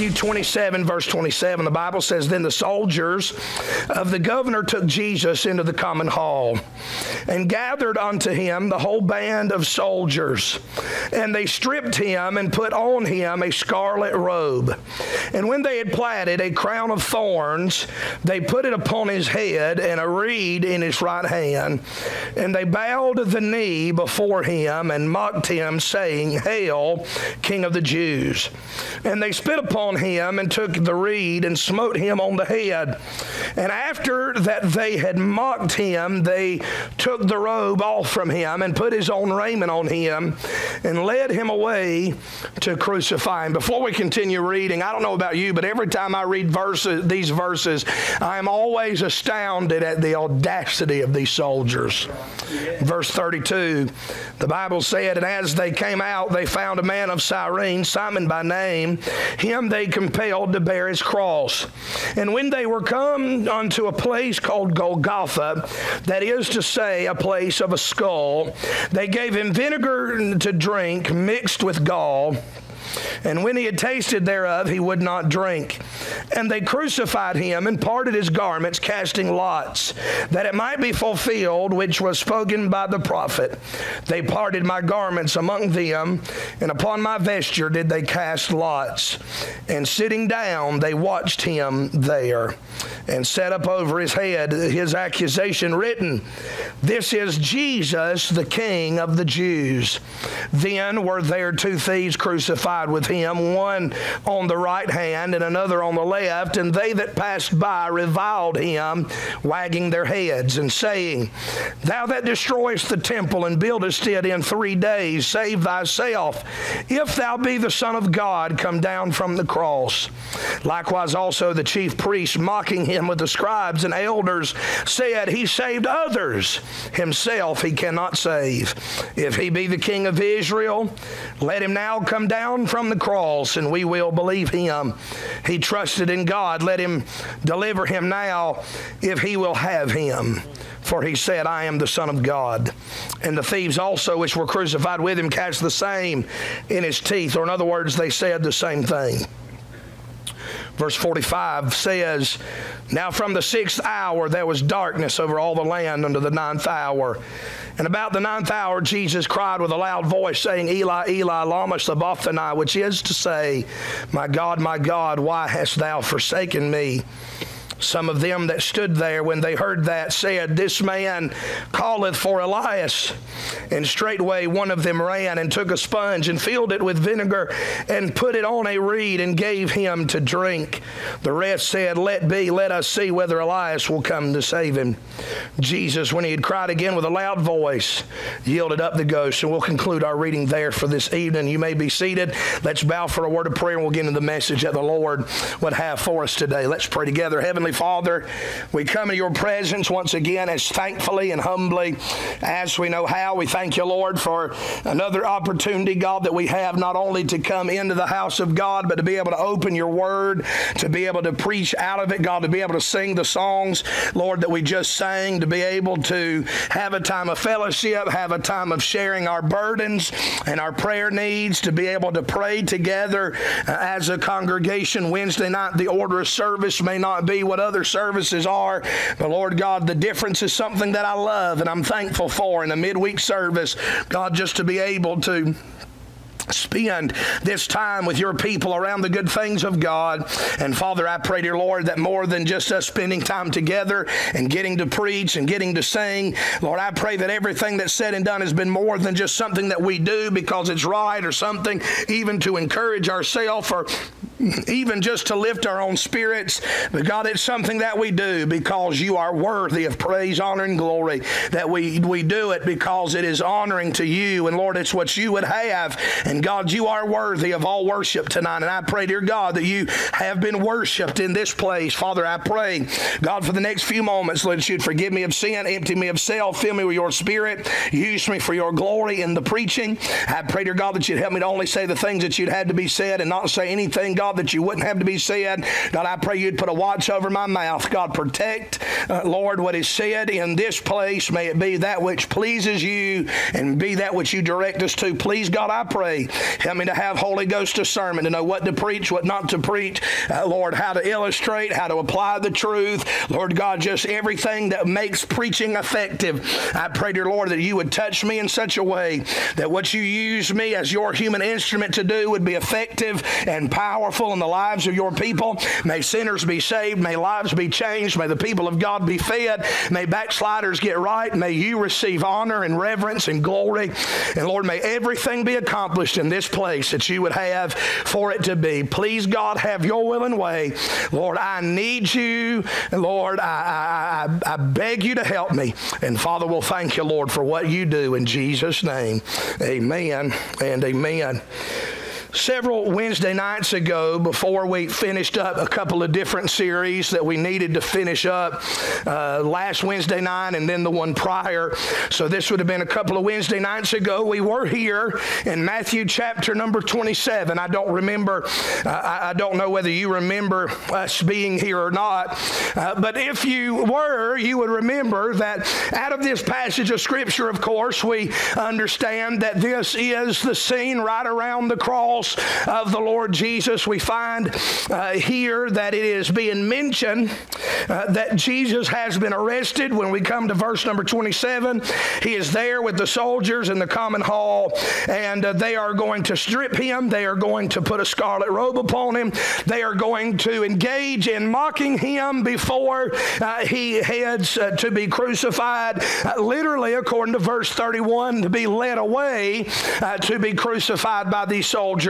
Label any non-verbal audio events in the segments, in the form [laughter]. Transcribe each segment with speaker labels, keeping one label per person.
Speaker 1: Matthew 27, verse 27, the Bible says, Then the soldiers of the governor took Jesus into the common hall and gathered unto him the whole band of soldiers. And they stripped him and put on him a scarlet robe. And when they had platted a crown of thorns, they put it upon his head and a reed in his right hand. And they bowed the knee before him and mocked him, saying, Hail, King of the Jews. And they spit upon him and took the reed and smote him on the head. And after that they had mocked him, they took the robe off from him and put his own raiment on him and led him away to crucify him. Before we continue reading, I don't know about you, but every time I read verses, these verses, I am always astounded at the audacity of these soldiers. Verse 32, the Bible said, And as they came out, they found a man of Cyrene, Simon by name. Him they compelled to bear his cross. And when they were come unto a place called Golgotha, that is to say, a place of a skull, they gave him vinegar to drink mixed with gall. And when he had tasted thereof, he would not drink. And they crucified him and parted his garments, casting lots, that it might be fulfilled which was spoken by the prophet. They parted my garments among them, and upon my vesture did they cast lots. And sitting down, they watched him there, and set up over his head his accusation written, This is Jesus, the King of the Jews. Then were there two thieves crucified with him, one on the right hand and another on the left. And they that passed by reviled him, wagging their heads and saying, Thou that destroyest the temple and buildest it in three days, save thyself. If thou be the Son of God, come down from the cross. Likewise also the chief priests, mocking him with the scribes and elders, said, He saved others, himself he cannot save. If he be the king of Israel, let him now come down from the cross, and we will believe him. He trusted in God. Let him deliver him now if he will have him. For he said, I am the Son of God. And the thieves also, which were crucified with him, cast the same in his teeth. Or, in other words, they said the same thing. Verse 45 says, Now from the sixth hour there was darkness over all the land unto the ninth hour. And about the ninth hour, Jesus cried with a loud voice, saying, Eli, Eli, lama sabachthani, which is to say, My God, my God, why hast thou forsaken me? Some of them that stood there when they heard that said, This man calleth for Elias. And straightway one of them ran and took a sponge and filled it with vinegar and put it on a reed and gave him to drink. The rest said, Let be, let us see whether Elias will come to save him. Jesus, when he had cried again with a loud voice, yielded up the ghost. And we'll conclude our reading there for this evening. You may be seated. Let's bow for a word of prayer and we'll get into the message that the Lord would have for us today. Let's pray together. Heavenly Father, we come in your presence once again as thankfully and humbly as we know how. We thank you, Lord, for another opportunity, God, that we have not only to come into the house of God, but to be able to open your word, to be able to preach out of it, God, to be able to sing the songs, Lord, that we just sang, to be able to have a time of fellowship, have a time of sharing our burdens and our prayer needs, to be able to pray together uh, as a congregation Wednesday night. The order of service may not be what other services are, but Lord God, the difference is something that I love and I'm thankful for in a midweek service, God, just to be able to spend this time with your people around the good things of God. And Father, I pray, dear Lord, that more than just us spending time together and getting to preach and getting to sing, Lord, I pray that everything that's said and done has been more than just something that we do because it's right or something even to encourage ourselves or even just to lift our own spirits. But God, it's something that we do because you are worthy of praise, honor, and glory. That we, we do it because it is honoring to you. And Lord, it's what you would have. And God, you are worthy of all worship tonight. And I pray, dear God, that you have been worshiped in this place. Father, I pray, God, for the next few moments, Lord, that you'd forgive me of sin, empty me of self, fill me with your spirit, use me for your glory in the preaching. I pray, dear God, that you'd help me to only say the things that you'd had to be said and not say anything, God, that you wouldn't have to be said. God, I pray you'd put a watch over my mouth. God, protect, uh, Lord, what is said in this place. May it be that which pleases you and be that which you direct us to. Please, God, I pray, help me to have Holy Ghost discernment, to know what to preach, what not to preach. Uh, Lord, how to illustrate, how to apply the truth. Lord God, just everything that makes preaching effective. I pray, dear Lord, that you would touch me in such a way that what you use me as your human instrument to do would be effective and powerful in the lives of your people. May sinners be saved. May lives be changed. May the people of God be fed. May backsliders get right. May you receive honor and reverence and glory. And Lord, may everything be accomplished in this place that you would have for it to be. Please, God, have your will and way. Lord, I need you. Lord, I, I, I beg you to help me. And Father, we'll thank you, Lord, for what you do in Jesus' name. Amen and amen. Several Wednesday nights ago, before we finished up a couple of different series that we needed to finish up uh, last Wednesday night and then the one prior, so this would have been a couple of Wednesday nights ago, we were here in Matthew chapter number 27. I don't remember, uh, I, don't know whether you remember us being here or not, uh, but if you were, you would remember that out of this passage of Scripture, of course, we understand that this is the scene right around the cross cross of the Lord Jesus, we find uh, here that it is being mentioned uh, that Jesus has been arrested. When we come to verse number 27, he is there with the soldiers in the common hall, and uh, they are going to strip him. They are going to put a scarlet robe upon him. They are going to engage in mocking him before uh, he heads uh, to be crucified. Uh, literally, according to verse 31, to be led away to be crucified by these soldiers.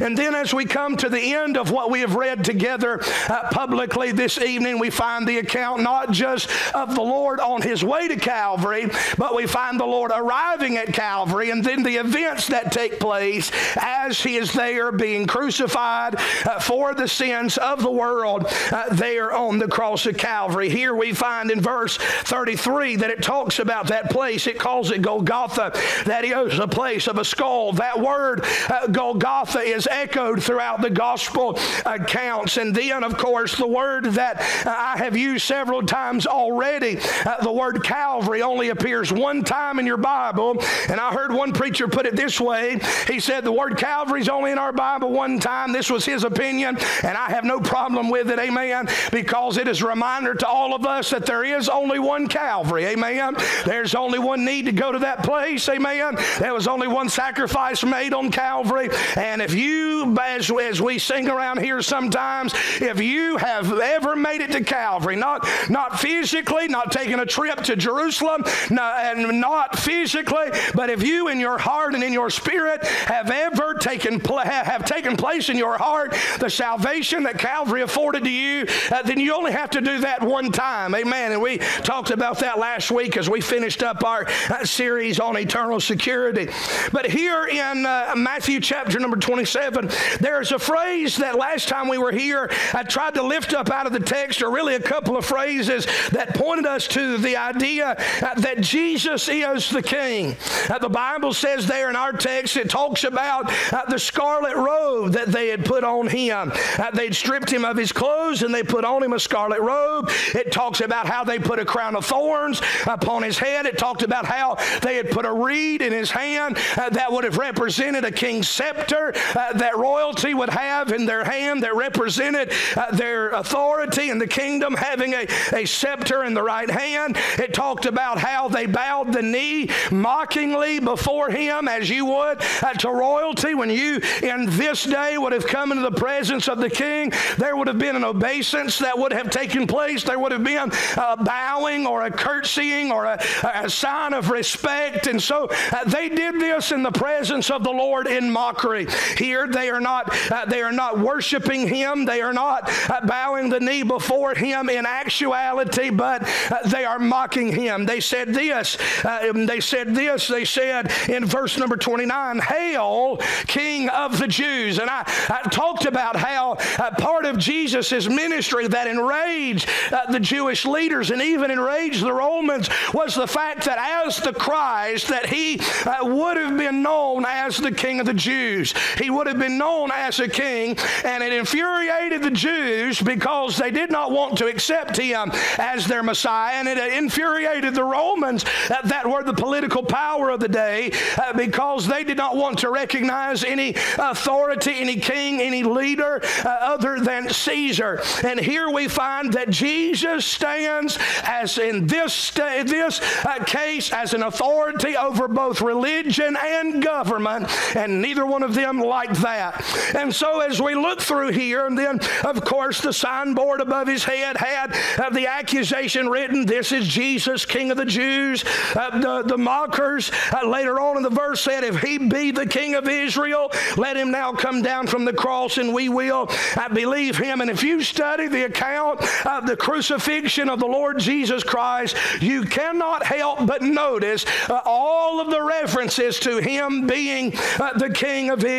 Speaker 1: And then as we come to the end of what we have read together uh, publicly this evening, we find the account not just of the Lord on his way to Calvary, but we find the Lord arriving at Calvary and then the events that take place as he is there being crucified uh, for the sins of the world uh, there on the cross of Calvary. Here we find in verse 33 that it talks about that place. It calls it Golgotha, that is a place of a skull. That word, uh, Golgotha, Golgotha is echoed throughout the gospel accounts. And then, of course, the word that I have used several times already, uh, the word Calvary, only appears one time in your Bible. And I heard one preacher put it this way he said, The word Calvary is only in our Bible one time. This was his opinion, and I have no problem with it, amen, because it is a reminder to all of us that there is only one Calvary, amen. There's only one need to go to that place, amen. There was only one sacrifice made on Calvary, and if you, as, as we sing around here sometimes, if you have ever made it to Calvary, not, not physically, not taking a trip to Jerusalem, not, and not physically, but if you in your heart and in your spirit have ever taken, have taken place in your heart, the salvation that Calvary afforded to you, uh, then you only have to do that one time. Amen. And we talked about that last week as we finished up our uh, series on eternal security. But here in uh, Matthew chapter number 27, there's a phrase that last time we were here, I tried to lift up out of the text, or really a couple of phrases that pointed us to the idea uh, that Jesus is the King. Uh, the Bible says there in our text, it talks about uh, the scarlet robe that they had put on him. They'd stripped him of his clothes and they put on him a scarlet robe. It talks about how they put a crown of thorns upon his head. It talked about how they had put a reed in his hand that would have represented a king's scepter scepter uh, that royalty would have in their hand that represented uh, their authority in the kingdom, having a, a scepter in the right hand. It talked about how they bowed the knee mockingly before him, as you would uh, to royalty. When you in this day would have come into the presence of the king, there would have been an obeisance that would have taken taken place, there would have been a bowing or a curtsying or a, a sign of respect. And so uh, they did this in the presence of the Lord in mockery. Here they are not, uh, they are not worshiping him. They are not uh, bowing the knee before him in actuality, but uh, they are mocking him. They said this, uh, they said this, they said in verse number 29, Hail, King of the Jews. And I, I talked about how uh, part of Jesus' ministry that enraged uh, the Jewish leaders and even enraged the Romans was the fact that as the Christ, that he would have been known as the King of the Jews. He would have been known as a king, and it infuriated the Jews because they did not want to accept him as their Messiah, and it infuriated the Romans uh, that were the political power of the day uh, because they did not want to recognize any authority, any king, any leader uh, other than Caesar. And here we find that Jesus stands as in this, this uh, case as an authority over both religion and government, and neither one of them like that. And so as we look through here, and then of course the signboard above his head had uh, the accusation written, This is Jesus, King of the Jews. Uh, the, the mockers uh, later on in the verse said, If he be the King of Israel, let him now come down from the cross and we will I believe him. And if you study the account of the crucifixion of the Lord Jesus Christ, you cannot help but notice uh, all of the references to him being uh, the King of Israel.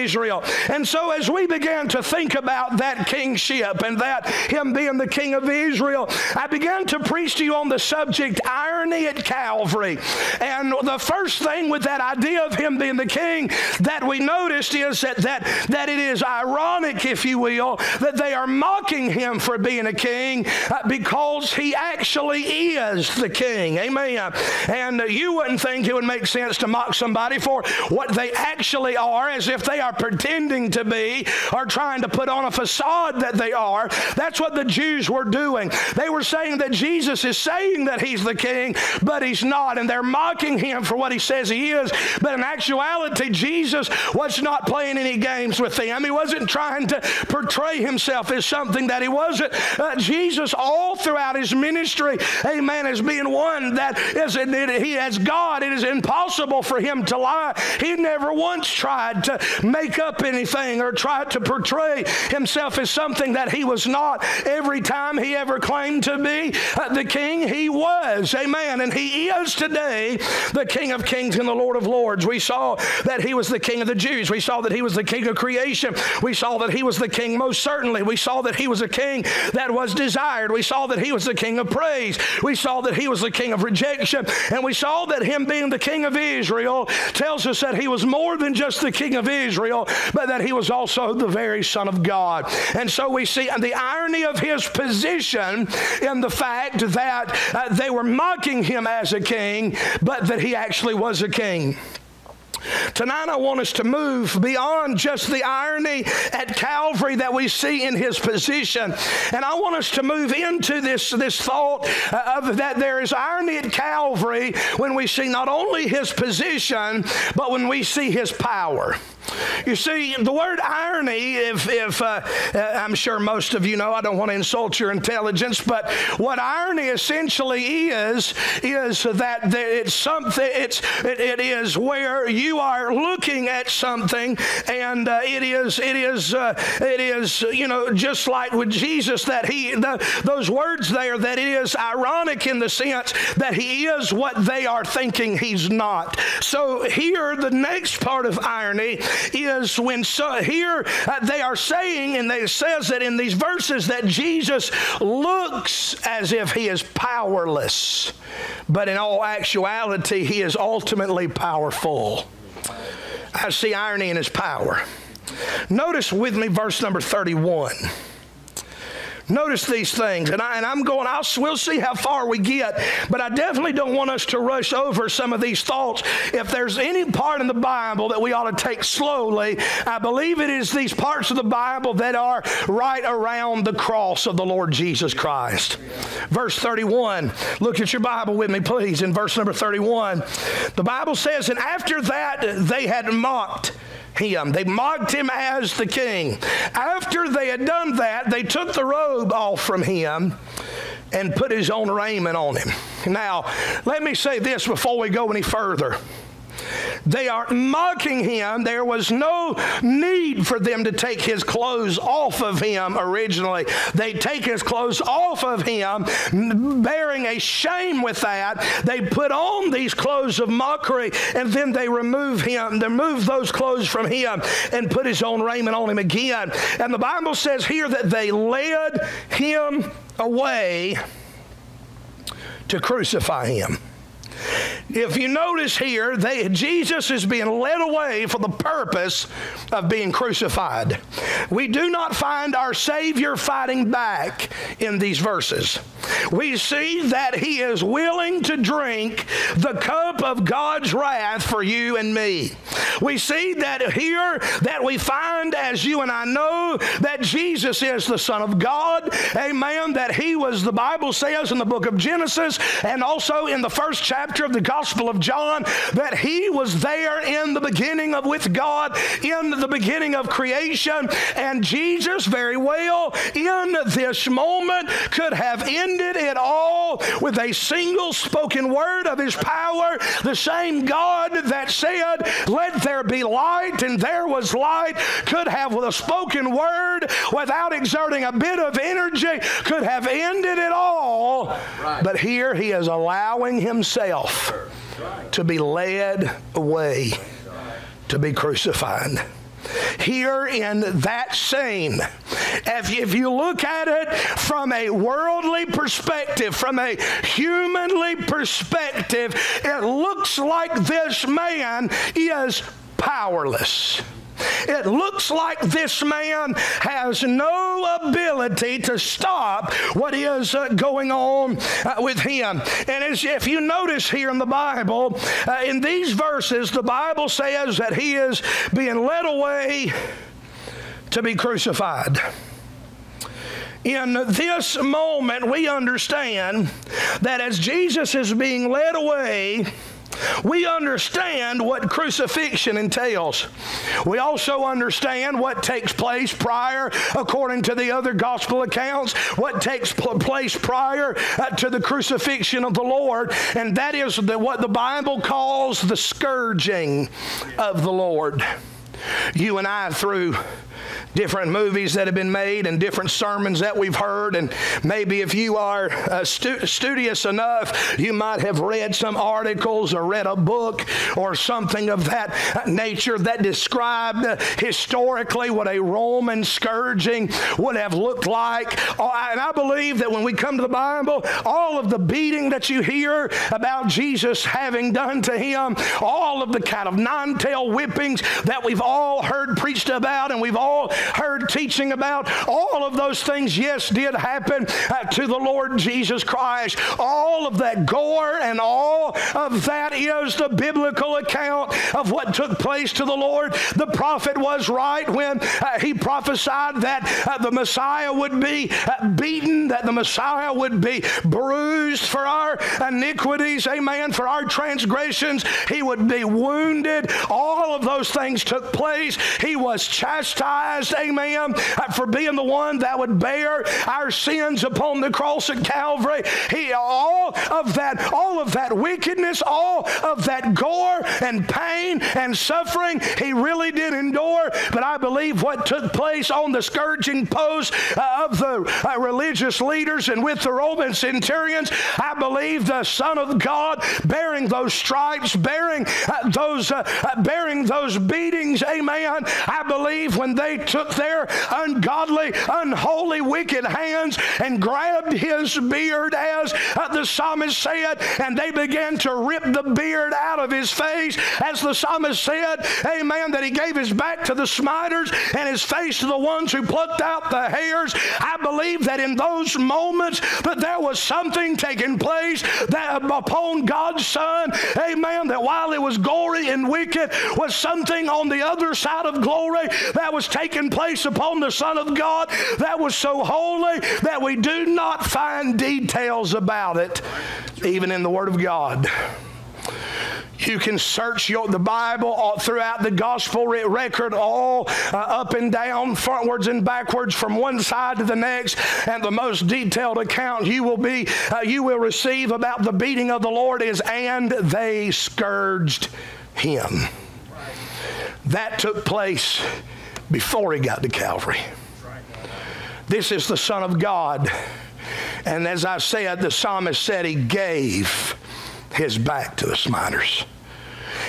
Speaker 1: And so as we began to think about that kingship and that him being the King of Israel, I began to preach to you on the subject irony at Calvary. And the first thing with that idea of him being the king that we noticed is that, that, that it is ironic, if you will, that they are mocking him for being a king uh, because he actually is the king. Amen. And you wouldn't think it would make sense to mock somebody for what they actually are as if they are pretending to be or trying to put on a facade that they are. That's what the Jews were doing. They were saying that Jesus is saying that he's the king, but he's not. And they're mocking him for what he says he is. But in actuality, Jesus was not playing any games with them. He wasn't trying to portray himself as something that he wasn't. Uh, Jesus, all throughout his ministry, amen, as being one that is, he as God, it is impossible for him to lie. He never once tried to make up anything or try to portray himself as something that he was not. Every time he ever claimed to be uh, the king, he was, amen. And he is today the King of kings and the Lord of lords. We saw that he was the King of the Jews. We saw that he was the King of creation. We saw that he was the King most certainly. We saw that he was a king that was desired. We saw that he was the king of praise. We saw that he was the king of rejection. And we saw that him being the king of Israel tells us that he was more than just the king of Israel, but that he was also the very Son of God. And so we see the irony of his position in the fact that uh, they were mocking him as a king, but that he actually was a king. Tonight, I want us to move beyond just the irony at Calvary that we see in his position. And I want us to move into this, this thought uh, of that there is irony at Calvary when we see not only his position, but when we see his power. You see, the word irony, if, if uh, uh, I'm sure most of you know, I don't want to insult your intelligence, but what irony essentially is, is that it's something, it's, it, it is where you are looking at something, and uh, it is it is uh, it is you know just like with Jesus that he the, those words there that it is ironic in the sense that he is what they are thinking he's not. So here the next part of irony is when so here uh, they are saying and it says that in these verses that Jesus looks as if he is powerless, but in all actuality he is ultimately powerful. I see irony in his power. Notice with me verse number 31. Notice these things, and, I, and I'm going, I'll, we'll see how far we get, but I definitely don't want us to rush over some of these thoughts. If there's any part in the Bible that we ought to take slowly, I believe it is these parts of the Bible that are right around the cross of the Lord Jesus Christ. Verse 31, look at your Bible with me, please, in verse number 31. The Bible says, And after that they had mocked him. They mocked him as the king. After they had done that, they took the robe off from him and put his own raiment on him. Now, let me say this before we go any further. They are mocking him. There was no need for them to take his clothes off of him originally. They take his clothes off of him, bearing a shame with that. They put on these clothes of mockery, and then they remove him, they remove those clothes from him, and put his own raiment on him again. And the Bible says here that they led him away to crucify him. If you notice here, they, Jesus is being led away for the purpose of being crucified. We do not find our Savior fighting back in these verses. We see that He is willing to drink the cup of God's wrath for you and me. We see that here that we find, as you and I know, that Jesus is the Son of God. Amen. That He was, the Bible says in the book of Genesis and also in the first chapter of the Gospel of John that he was there in the beginning of with God, in the beginning of creation. And Jesus, very well, in this moment, could have ended it all with a single spoken word of his power. The same God that said, Let there be light, and there was light, could have, with a spoken word, without exerting a bit of energy, could have ended it all. Right. But here he is allowing himself to be led away to be crucified. Here in that scene, if, if you look at it from a worldly perspective, from a humanly perspective, it looks like this man is powerless. It looks like this man has no ability to stop what is uh, going on uh, with him. And as if you notice here in the Bible, uh, in these verses, the Bible says that he is being led away to be crucified. In this moment, we understand that as Jesus is being led away, we understand what crucifixion entails. We also understand what takes place prior, according to the other gospel accounts, what takes place prior uh, to the crucifixion of the Lord, and that is the, what the Bible calls the scourging of the Lord. You and I, through different movies that have been made and different sermons that we've heard. And maybe if you are uh, stu- studious enough, you might have read some articles or read a book or something of that nature that described uh, historically what a Roman scourging would have looked like. Oh, and I believe that when we come to the Bible, all of the beating that you hear about Jesus having done to him, all of the kind of nine tail whippings that we've all heard preached about and we've all heard teaching about. All of those things, yes, did happen uh, to the Lord Jesus Christ. All of that gore and all of that is the biblical account of what took place to the Lord. The prophet was right when uh, he prophesied that uh, the Messiah would be uh, beaten, that the Messiah would be bruised for our iniquities, amen, for our transgressions. He would be wounded. All of those things took place. He was chastised amen, for being the one that would bear our sins upon the cross at Calvary. He, all of that, all of that wickedness, all of that gore and pain and suffering, he really did endure. But I believe what took place on the scourging post uh, of the uh, religious leaders and with the Roman centurions, I believe the Son of God bearing those stripes, bearing uh, those, uh, uh, bearing those beatings, amen. I believe when they took took their ungodly, unholy, wicked hands and grabbed his beard, as uh, the psalmist said, and they began to rip the beard out of his face, as the psalmist said, Amen, that he gave his back to the smiters and his face to the ones who plucked out the hairs. I believe that in those moments that there was something taking place that upon God's Son, amen, that while it was gory and wicked, was something on the other side of glory that was taking place upon the Son of God that was so holy that we do not find details about it, even in the Word of God. You can search your, the Bible all, throughout the gospel record, all uh, up and down, frontwards and backwards, from one side to the next, and the most detailed account you will be uh, you will receive about the beating of the Lord is, and they scourged him. That took place before he got to Calvary. This is the Son of God. And as I said, the psalmist said he gave his back to the smiters.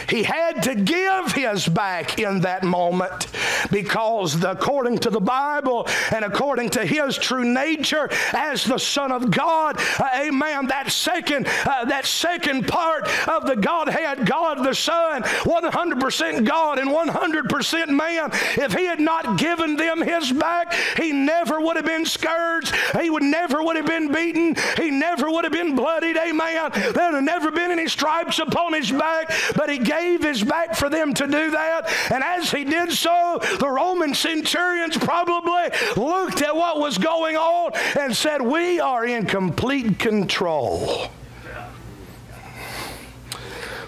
Speaker 1: He had to give his back in that moment because, the, according to the Bible and according to his true nature as the Son of God, uh, amen, that second, uh, that second part of the Godhead, God the Son, 100% God and 100% man, if he had not given them his back, he never would have been scourged. He would never would have been beaten. He never would have been bloodied. Amen. There would have never been any stripes upon his back, but he gave his back for them to do that. And as he did so, the Roman centurions probably looked at what was going on and said, We are in complete control.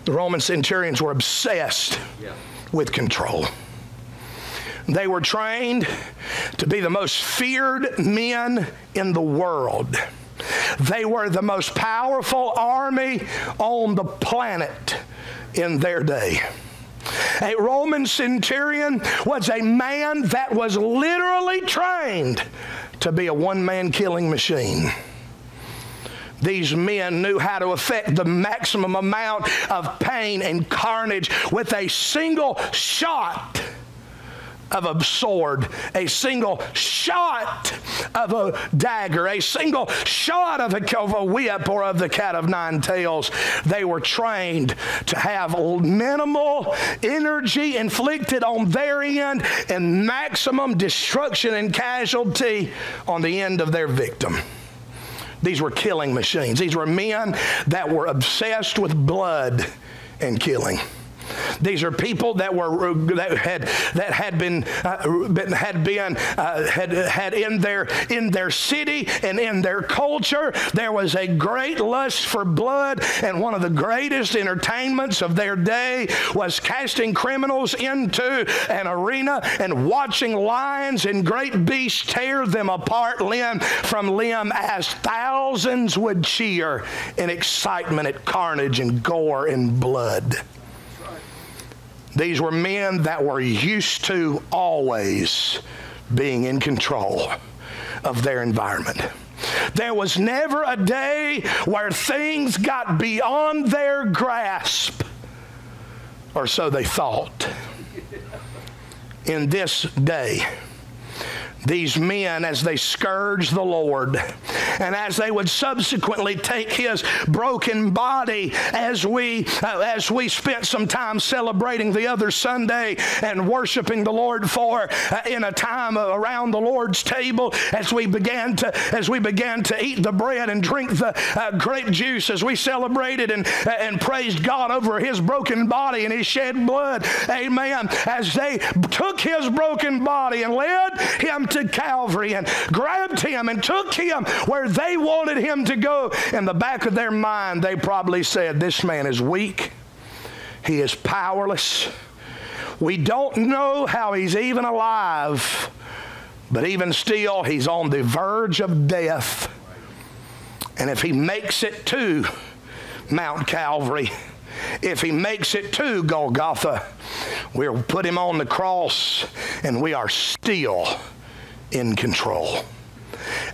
Speaker 1: The Roman centurions were obsessed with control. They were trained to be the most feared men in the world. They were the most powerful army on the planet in their day. A Roman centurion was a man that was literally trained to be a one man killing machine. These men knew how to affect the maximum amount of pain and carnage with a single shot of a sword, a single shot of a dagger, a single shot of a, of a whip or of the cat of nine tails. They were trained to have minimal energy inflicted on their end and maximum destruction and casualty on the end of their victim. These were killing machines. These were men that were obsessed with blood and killing. These are people that were that had that had been uh, had been uh, had had in their in their city and in their culture there was a great lust for blood, and one of the greatest entertainments of their day was casting criminals into an arena and watching lions and great beasts tear them apart limb from limb as thousands would cheer in excitement at carnage and gore and blood. These were men that were used to always being in control of their environment. There was never a day where things got beyond their grasp, or so they thought. In this day, these men as they scourged the Lord and as they would subsequently take his broken body as we uh, as we spent some time celebrating the other Sunday and worshiping the Lord for uh, in a time around the Lord's table as we began to as we began to eat the bread and drink the uh, grape juice as we celebrated and uh, and praised God over his broken body and his shed blood. Amen. As they took his broken body and led him to Calvary and grabbed him and took him where they wanted him to go. In the back of their mind, they probably said, This man is weak, he is powerless. We don't know how he's even alive, but even still, he's on the verge of death. And if he makes it to Mount Calvary, if he makes it to Golgotha, we'll put him on the cross and we are still in control.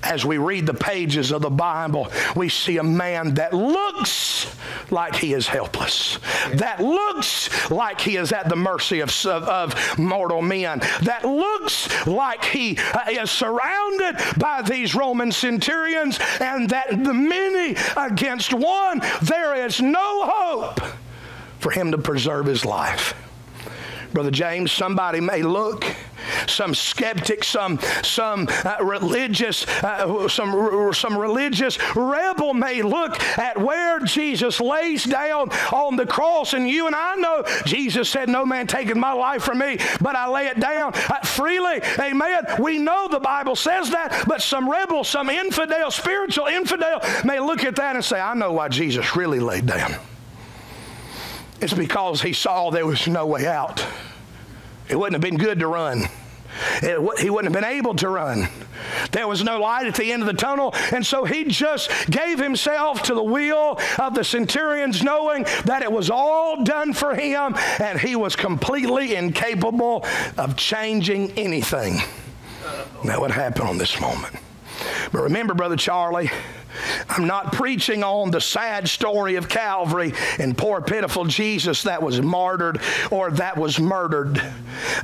Speaker 1: As we read the pages of the Bible, we see a man that looks like he is helpless, that looks like he is at the mercy of, of, of mortal men, that looks like he uh, is surrounded by these Roman centurions, and that the many against one, there is no hope for him to preserve his life. Brother James, somebody may look some skeptic, some, some uh, religious, uh, some, some religious rebel may look at where Jesus lays down on the cross, and you and I know Jesus said, No man taking my life from me, but I lay it down uh, freely. Amen. We know the Bible says that, but some rebel, some infidel, spiritual infidel may look at that and say, I know why Jesus really laid down. It's because he saw there was no way out. It wouldn't have been good to run. It, he wouldn't have been able to run. There was no light at the end of the tunnel, and so he just gave himself to the will of the centurions, knowing that it was all done for him, and he was completely incapable of changing anything. That would happen on this moment. But remember, Brother Charlie, I'm not preaching on the sad story of Calvary and poor, pitiful Jesus that was martyred or that was murdered.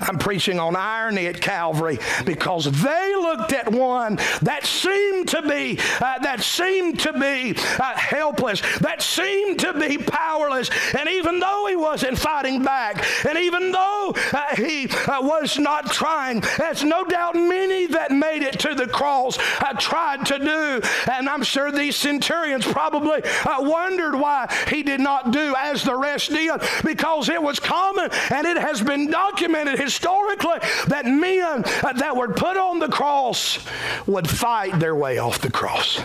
Speaker 1: I'm preaching on irony at Calvary because they looked at one that seemed to be uh, that seemed to be uh, helpless, that seemed to be powerless, and even though he wasn't fighting back, and even though uh, he uh, was not trying, there's no doubt many that made it to the cross uh, tried to do, and I'm sure sure these centurions probably uh, wondered why he did not do as the rest did because it was common and it has been documented historically that men uh, that were put on the cross would fight their way off the cross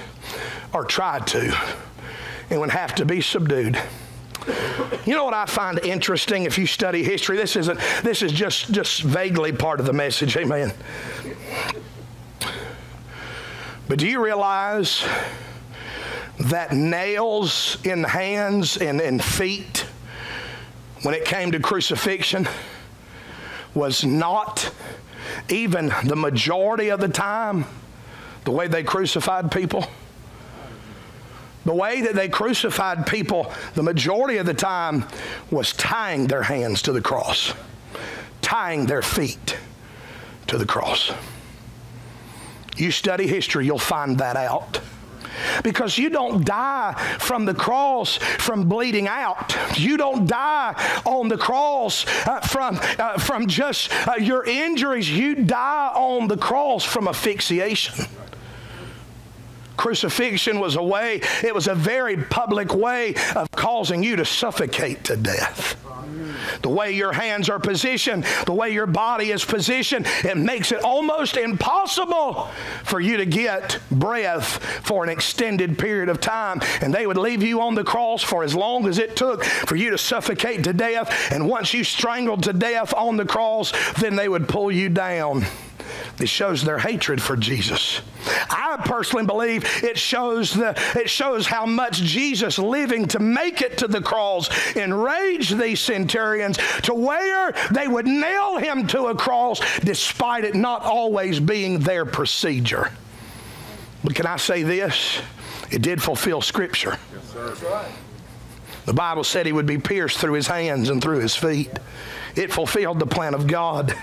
Speaker 1: or tried to and would have to be subdued. You know what I find interesting if you study history? This isn't this is just just vaguely part of the message, amen. But do you realize that nails in hands and, and feet when it came to crucifixion was not even the majority of the time the way they crucified people. The way that they crucified people the majority of the time was tying their hands to the cross, tying their feet to the cross. You study history, you'll find that out. Because you don't die from the cross from bleeding out. You don't die on the cross uh, from, uh, from just uh, your injuries. You die on the cross from asphyxiation. Crucifixion was a way, it was a very public way of causing you to suffocate to death. The way your hands are positioned, the way your body is positioned, it makes it almost impossible for you to get breath for an extended period of time. And they would leave you on the cross for as long as it took for you to suffocate to death. And once you strangled to death on the cross, then they would pull you down. It shows their hatred for Jesus. I personally believe it shows the it shows how much Jesus living to make it to the cross enraged these centurions to where they would nail him to a cross despite it not always being their procedure. But can I say this? It did fulfill Scripture. Yes, right. The Bible said he would be pierced through his hands and through his feet. It fulfilled the plan of God.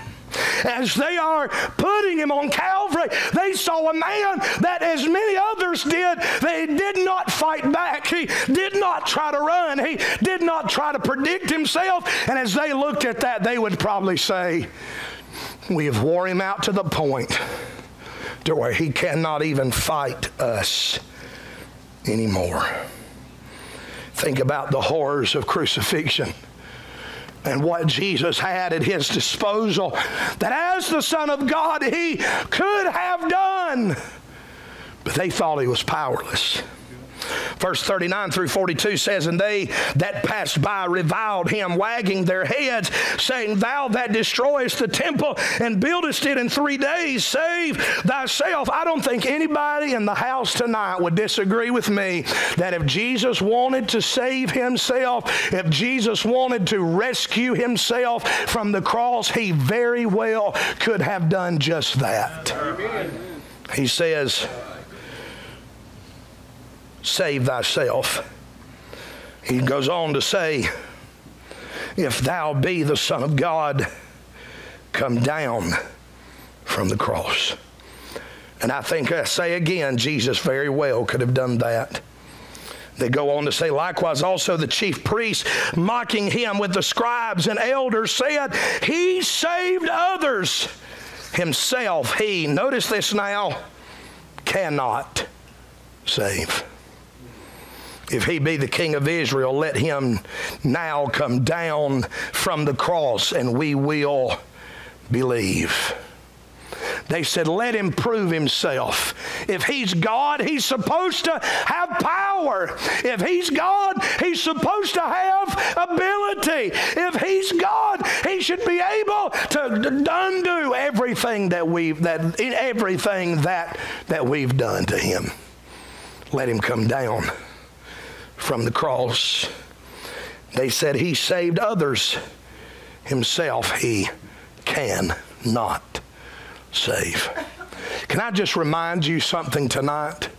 Speaker 1: As they are putting him on Calvary, they saw a man that, as many others did, they did not fight back. He did not try to run. He did not try to predict himself. And as they looked at that, they would probably say, We have wore him out to the point to where he cannot even fight us anymore. Think about the horrors of crucifixion and what Jesus had at his disposal that as the Son of God he could have done. But they thought he was powerless. Verse 39 through 42 says, And they that passed by reviled him, wagging their heads, saying, Thou that destroyest the temple and buildest it in three days, save thyself. I don't think anybody in the house tonight would disagree with me that if Jesus wanted to save himself, if Jesus wanted to rescue himself from the cross, he very well could have done just that. He says, save thyself. He goes on to say, If thou be the Son of God, come down from the cross. And I think I say again, Jesus very well could have done that. They go on to say, likewise, also the chief priests, mocking him with the scribes and elders, said, He saved others. Himself, he, notice this now, cannot save. If he be the king of Israel, let him now come down from the cross and we will believe. They said, Let him prove himself. If he's God, he's supposed to have power. If he's God, he's supposed to have ability. If he's God, he should be able to undo everything that we've that everything that that we've done to him. Let him come down from the cross. They said he saved others. Himself he cannot save. Can I just remind you something tonight?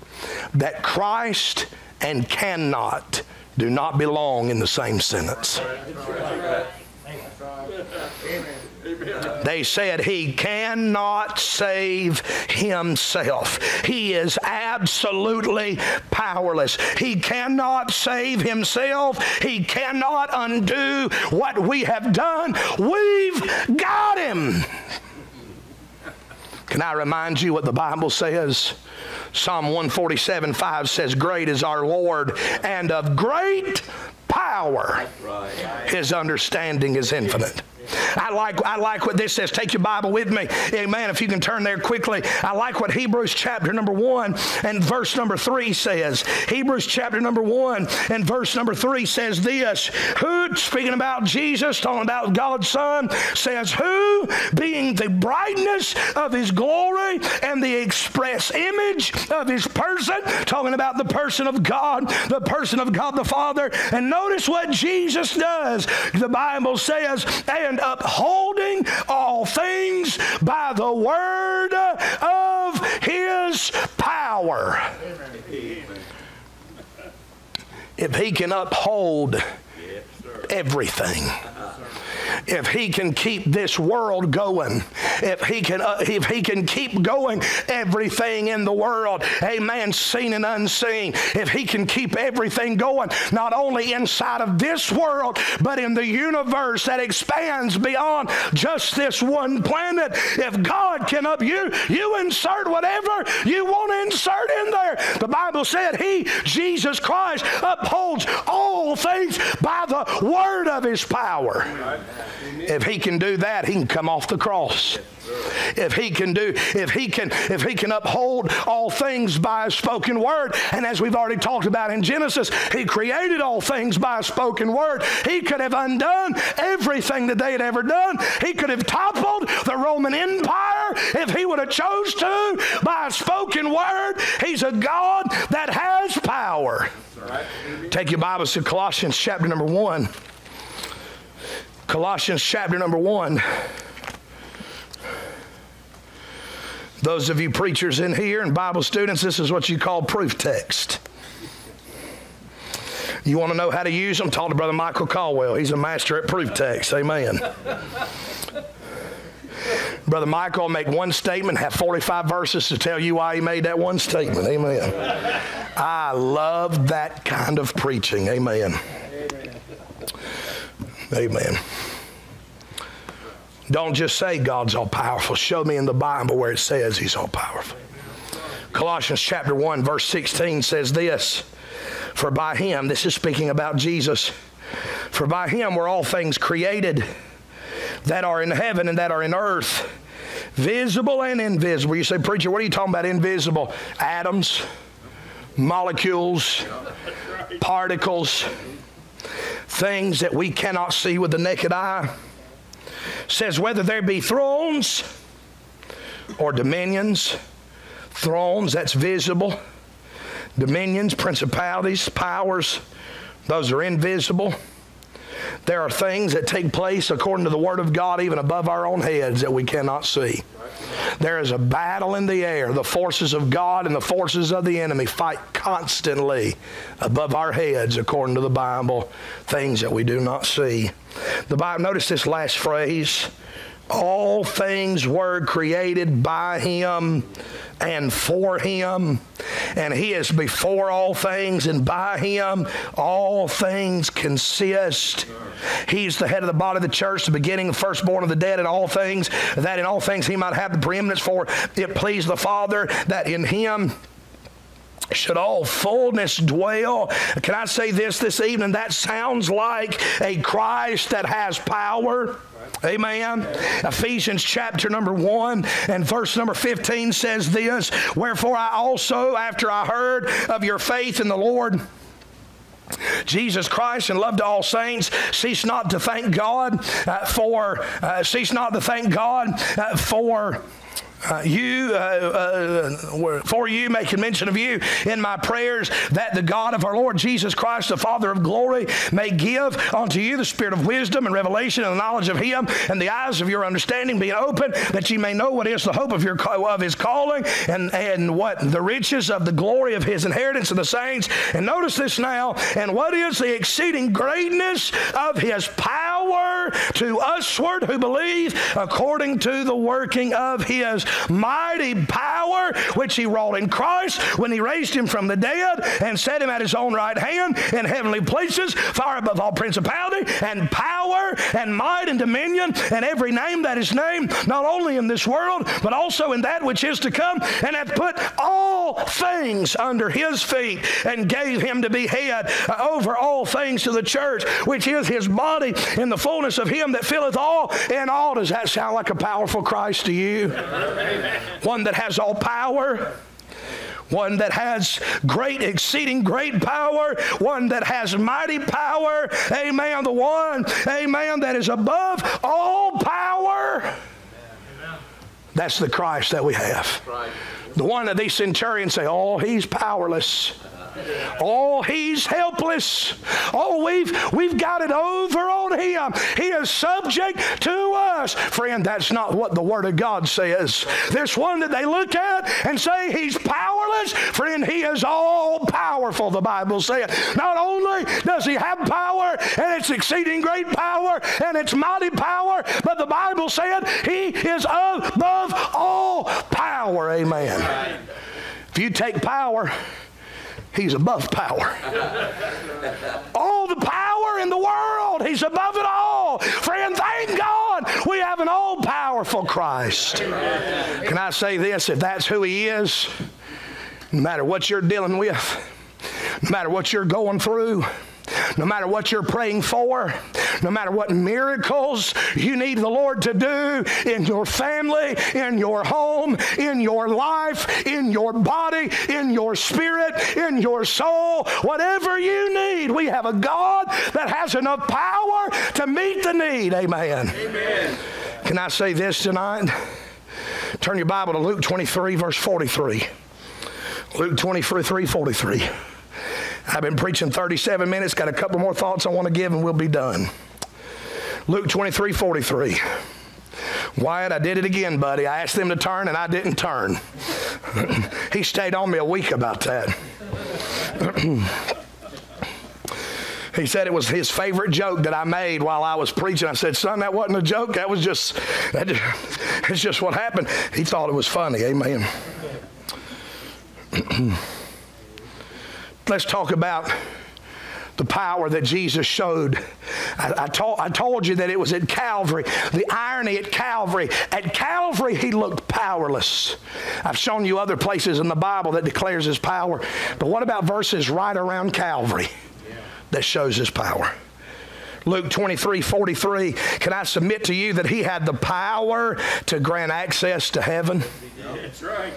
Speaker 1: That Christ and cannot do not belong in the same sentence. They said he cannot save himself. He is absolutely powerless. He cannot save himself. He cannot undo what we have done. We've got him. Can I remind you what the Bible says? Psalm 147 5 says, Great is our Lord, and of great power. His understanding is infinite. I like, I like what this says. Take your Bible with me. Amen. If you can turn there quickly. I like what Hebrews chapter number 1 and verse number 3 says. Hebrews chapter number 1 and verse number 3 says this Who, speaking about Jesus, talking about God's Son, says, Who, being the brightness of his glory and the express image of his person, talking about the person of God, the person of God the Father. And notice what Jesus does. The Bible says, and and upholding all things by the word of his power. If he can uphold everything if he can keep this world going, if he can, uh, if he can keep going everything in the world, amen, seen and unseen, if he can keep everything going, not only inside of this world, but in the universe that expands beyond just this one planet, if God can up you, you insert whatever you want to insert in there. The Bible said he, Jesus Christ, upholds all things by the word of his power. If he can do that, he can come off the cross. If he can do, if he can, if he can uphold all things by a spoken word, and as we've already talked about in Genesis, he created all things by a spoken word. He could have undone everything that they had ever done. He could have toppled the Roman Empire if he would have chose to by a spoken word. He's a God that has power. Take your Bibles to Colossians chapter number one. Colossians chapter number one. Those of you preachers in here and Bible students, this is what you call proof text. You want to know how to use them? Talk to Brother Michael Caldwell. He's a master at proof text. Amen. Brother Michael make one statement, have 45 verses to tell you why he made that one statement. Amen. I love that kind of preaching. Amen. Amen. Don't just say God's all powerful. Show me in the Bible where it says He's all powerful. Colossians chapter 1, verse 16 says this For by Him, this is speaking about Jesus, for by Him were all things created that are in heaven and that are in earth, visible and invisible. You say, Preacher, what are you talking about invisible? Atoms, molecules, particles things that we cannot see with the naked eye. Says whether there be thrones or dominions, thrones, that's visible, dominions, principalities, powers, those are invisible. There are things that take place according to the Word of God, even above our own heads, that we cannot see. There is a battle in the air. The forces of God and the forces of the enemy fight constantly above our heads, according to the Bible, things that we do not see. The Bible, notice this last phrase all things were created by him and for him, and he is before all things, and by him all things consist. He's the head of the body of the church, the beginning, the firstborn of the dead, and all things, that in all things he might have the preeminence for. It pleased the Father that in him should all fullness dwell. Can I say this this evening? That sounds like a Christ that has power. Amen. Ephesians chapter number 1 and verse number 15 says this Wherefore I also, after I heard of your faith in the Lord, Jesus Christ and love to all saints. Cease not to thank God uh, for, uh, cease not to thank God uh, for uh, you, uh, uh, for you, making mention of you in my prayers, that the God of our Lord Jesus Christ, the Father of glory, may give unto you the spirit of wisdom and revelation and the knowledge of Him, and the eyes of your understanding being open, that you may know what is the hope of your of His calling, and and what the riches of the glory of His inheritance of the saints. And notice this now, and what is the exceeding greatness of His power to usward who believe, according to the working of His mighty power which he wrought in Christ when he raised him from the dead and set him at his own right hand in heavenly places, far above all principality and power and might and dominion and every name that is named, not only in this world, but also in that which is to come, and hath put all things under his feet and gave him to be head over all things to the church, which is his body in the fullness of him that filleth all in all. Does that sound like a powerful Christ to you? One that has all power one that has great, exceeding great power, one that has mighty power, amen, the one, amen, that is above all power. That's the Christ that we have. The one that these centurions say, oh, he's powerless. Oh, he's helpless. Oh, we've we've got it over on him. He is subject to us. Friend, that's not what the Word of God says. This one that they look at and say he's powerless, friend, he is all powerful, the Bible says. Not only does he have power, and it's exceeding great power, and it's mighty power, but the Bible said he is above all power. Amen. If you take power, He's above power. all the power in the world, He's above it all. Friend, thank God we have an all powerful Christ. Can I say this? If that's who He is, no matter what you're dealing with, no matter what you're going through, no matter what you're praying for, no matter what miracles you need the Lord to do in your family, in your home, in your life, in your body, in your spirit, in your soul, whatever you need, we have a God that has enough power to meet the need. Amen. Amen. Can I say this tonight? Turn your Bible to Luke 23, verse 43. Luke 23, 43. I've been preaching 37 minutes, got a couple more thoughts I want to give, and we'll be done. Luke 23 43. Wyatt, I did it again, buddy. I asked them to turn and I didn't turn. [laughs] he stayed on me a week about that. [clears throat] he said it was his favorite joke that I made while I was preaching. I said, son, that wasn't a joke. That was just, that just [laughs] it's just what happened. He thought it was funny. Amen. [clears throat] Let's talk about the power that Jesus showed. I, I, told, I told you that it was at Calvary. The irony at Calvary. At Calvary, he looked powerless. I've shown you other places in the Bible that declares his power. But what about verses right around Calvary that shows his power? Luke 23 43. Can I submit to you that he had the power to grant access to heaven? That's right.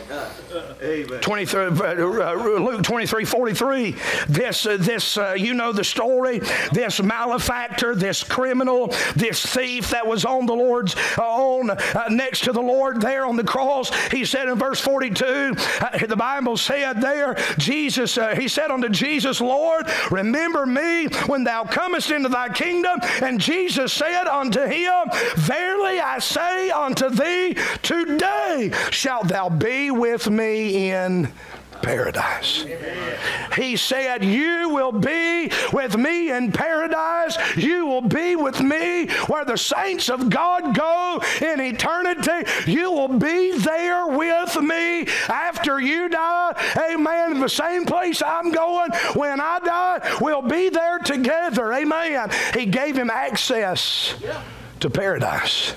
Speaker 1: Amen. 23, uh, uh, Luke 23 43. This, uh, this uh, you know the story. This malefactor, this criminal, this thief that was on the Lord's, uh, on uh, next to the Lord there on the cross. He said in verse 42, the Bible said there, Jesus, he said unto Jesus, Lord, remember me when thou comest into thy kingdom. And Jesus said unto him, Verily I say unto thee, today shall shalt thou be with me in paradise. He said, You will be with me in paradise. You will be with me where the saints of God go in eternity. You will be there with me after you die. Amen. The same place I'm going when I die, we'll be there together. Amen. He gave him access to paradise.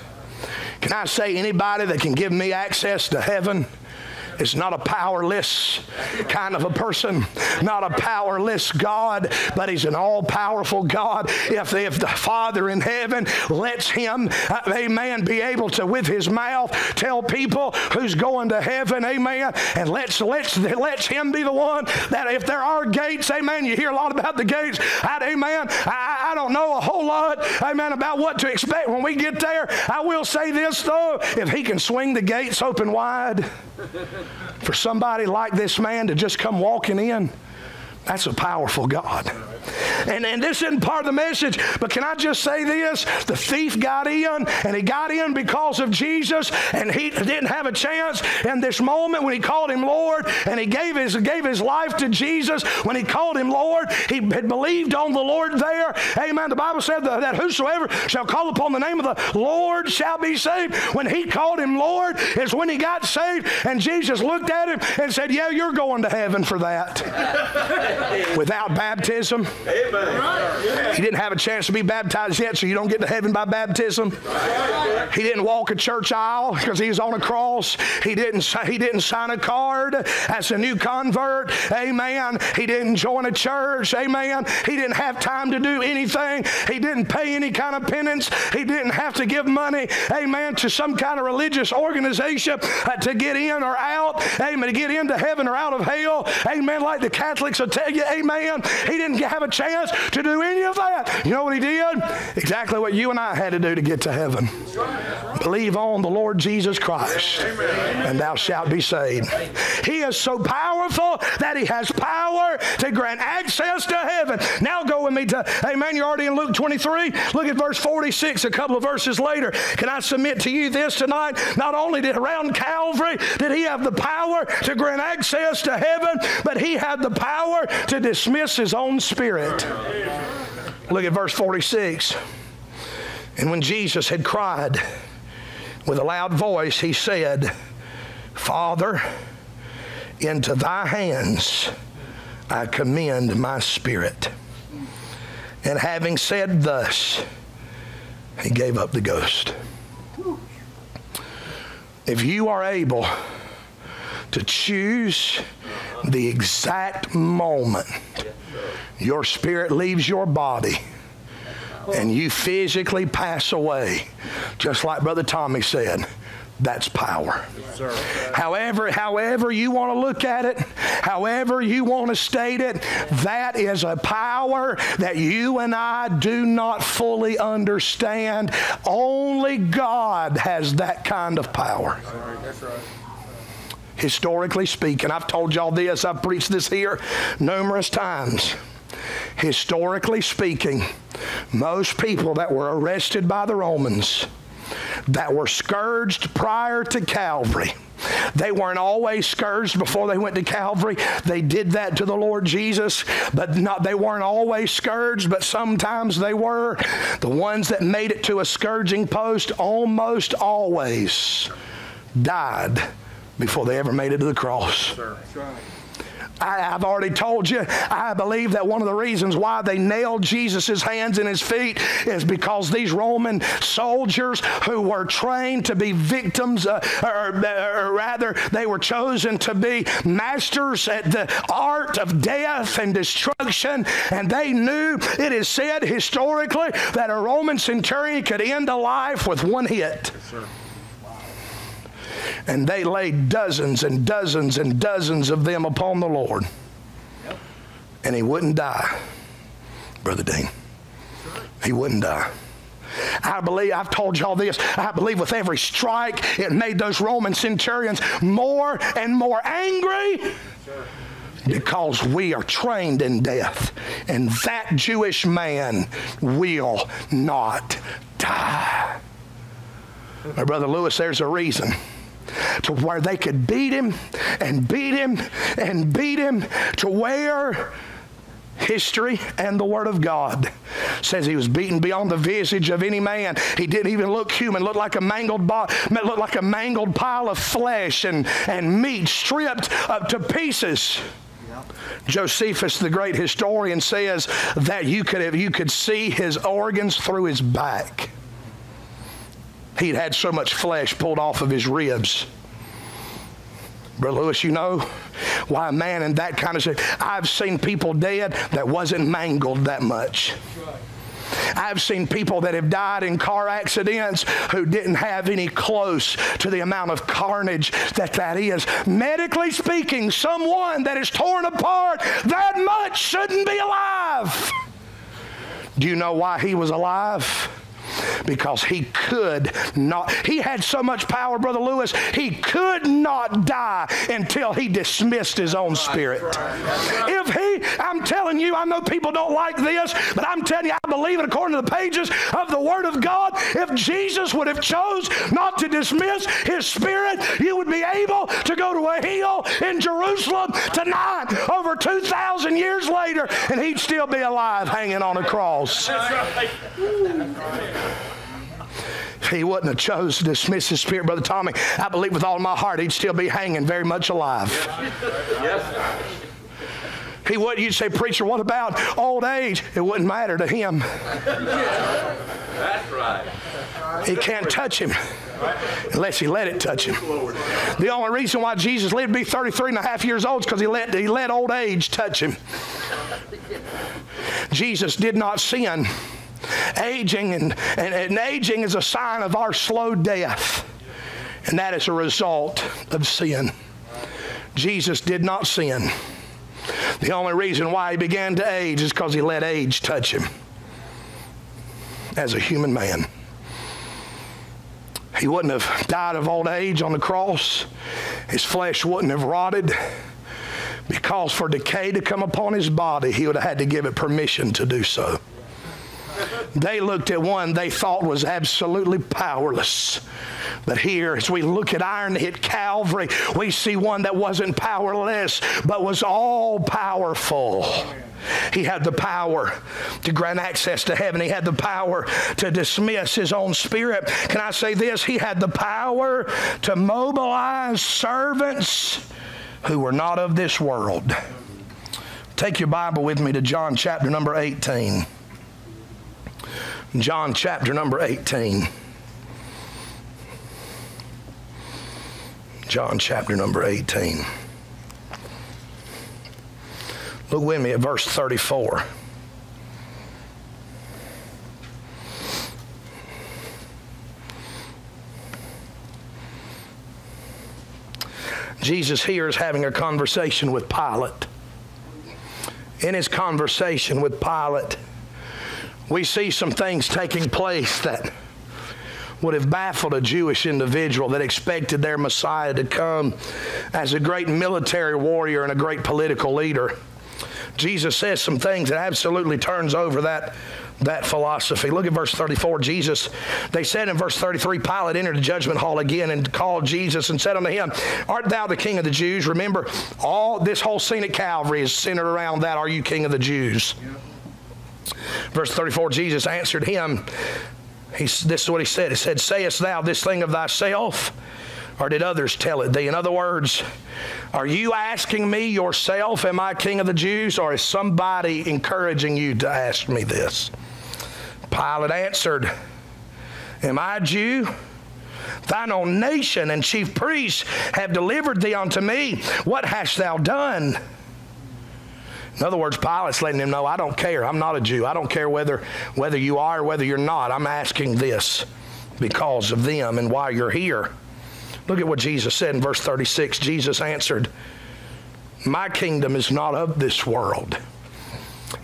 Speaker 1: Can I say anybody that can give me access to heaven is not a powerless kind of a person, not a powerless God, but He's an all powerful God. If, if the Father in heaven lets Him, uh, amen, be able to, with His mouth, tell people who's going to heaven, amen, and let's, let's, let's Him be the one that if there are gates, amen, you hear a lot about the gates, I, amen, I, I don't know a whole lot, amen, about what to expect when we get there. I will say this, though, if He can swing the gates open wide, for somebody like this man to just come walking in, that's a powerful God. And, and this isn't part of the message, but can I just say this? The thief got in, and he got in because of Jesus, and he didn't have a chance in this moment when he called him Lord, and he gave his, gave his life to Jesus. When he called him Lord, he had believed on the Lord there. Amen. The Bible said that, that whosoever shall call upon the name of the Lord shall be saved. When he called him Lord is when he got saved, and Jesus looked at him and said, Yeah, you're going to heaven for that. [laughs] Without baptism. He didn't have a chance to be baptized yet, so you don't get to heaven by baptism. He didn't walk a church aisle because he was on a cross. He didn't, he didn't sign a card as a new convert. Amen. He didn't join a church. Amen. He didn't have time to do anything. He didn't pay any kind of penance. He didn't have to give money, amen, to some kind of religious organization uh, to get in or out. Amen. To get into heaven or out of hell. Amen. Like the Catholics will tell you, amen. He didn't have a chance to do any of that. You know what he did? Exactly what you and I had to do to get to heaven. Believe on the Lord Jesus Christ, and thou shalt be saved. He is so powerful that he has power to grant access to heaven. Now go with me to, amen, you're already in Luke 23. Look at verse 46, a couple of verses later. Can I submit to you this tonight? Not only did around Calvary did he have the power to grant access to heaven, but he had the power to dismiss his own spirit. Look at verse 46. And when Jesus had cried with a loud voice, he said, Father, into thy hands I commend my spirit. And having said thus, he gave up the ghost. If you are able to choose the exact moment your spirit leaves your body and you physically pass away, just like Brother Tommy said, that's power. however, however you want to look at it, however you want to state it, that is a power that you and I do not fully understand. Only God has that kind of power. That's right historically speaking. I've told y'all this, I've preached this here numerous times. Historically speaking, most people that were arrested by the Romans, that were scourged prior to Calvary, they weren't always scourged before they went to Calvary. They did that to the Lord Jesus, but not they weren't always scourged, but sometimes they were. The ones that made it to a scourging post almost always died before they ever made it to the cross. I, have already told you, I believe that one of the reasons why they nailed Jesus' hands and his feet is because these Roman soldiers who were trained to be victims, uh, or, or rather, they were chosen to be masters at the art of death and destruction, and they knew it is said historically that a Roman centurion could end a life with one hit. Yes, and they laid dozens and dozens and dozens of them upon the Lord. Yep. And he wouldn't die, Brother Dean. He wouldn't die. I believe, I've told y'all this, I believe with every strike, it made those Roman centurions more and more angry Sure. because we are trained in death. And that Jewish man will not die. My brother Lewis, there's a reason to where they could beat him and beat him and beat him to where history and the Word of God says he was beaten beyond the visage of any man. He didn't even look human, looked like a mangled body, looked like a mangled pile of flesh and, and meat stripped up to pieces. Josephus, the great historian, says that you could, have, you could see his organs through his back. He'd had so much flesh pulled off of his ribs. Brother Lewis, you know why a man in that kind of shape. I've seen people dead that wasn't mangled that much. I've seen people that have died in car accidents who didn't have any close to the amount of carnage that that is. Medically speaking, someone that is torn apart that much shouldn't be alive. Do you know why he was alive? Because he could not. He had so much power, Brother Lewis, he could not die until he dismissed his own spirit. If he, I'm telling you, I know people don't like this, but I'm telling you, I believe it according to the pages of the Word of God. If Jesus would have chose not to dismiss his spirit, you would be able to go to a hill in Jerusalem tonight, over 2,000 years later, and he'd still be alive hanging on a cross. If he wouldn't have chose to dismiss his spirit, Brother Tommy, I believe with all my heart he'd still be hanging very much alive. Yes. He would you'd say, Preacher, what about old age? It wouldn't matter to him. That's right. He can't touch him unless he let it touch him. The only reason why Jesus lived to be 33 and a half years old is because he let, he let old age touch him. Jesus did not sin Aging and, and, and aging is a sign of our slow death, and that is a result of sin. Jesus did not sin. The only reason why he began to age is because he let age touch him as a human man. He wouldn't have died of old age on the cross. His flesh wouldn't have rotted because for decay to come upon his body, he would have had to give it permission to do so. They looked at one they thought was absolutely powerless. But here, as we look at irony at Calvary, we see one that wasn't powerless, but was all powerful. He had the power to grant access to heaven. He had the power to dismiss his own spirit. Can I say this? He had the power to mobilize servants who were not of this world. Take your Bible with me to John chapter number 18. John chapter number 18. John chapter number 18. Look with me at verse 34. Jesus here is having a conversation with Pilate. In his conversation with Pilate, we see some things taking place that would have baffled a Jewish individual that expected their Messiah to come as a great military warrior and a great political leader. Jesus says some things that absolutely turns over that, that philosophy. Look at verse 34. Jesus, they said in verse 33, Pilate entered the judgment hall again and called Jesus and said unto him, Art thou the king of the Jews? Remember, all this whole scene at Calvary is centered around that. Are you king of the Jews? Yeah. Verse 34 Jesus answered him, he, This is what he said. He said, Sayest thou this thing of thyself? Or did others tell it thee? In other words, are you asking me yourself, Am I king of the Jews? Or is somebody encouraging you to ask me this? Pilate answered, Am I a Jew? Thine own nation and chief priests have delivered thee unto me. What hast thou done? In other words, Pilate's letting him know, I don't care. I'm not a Jew. I don't care whether, whether you are or whether you're not. I'm asking this because of them and why you're here. Look at what Jesus said in verse 36. Jesus answered, My kingdom is not of this world.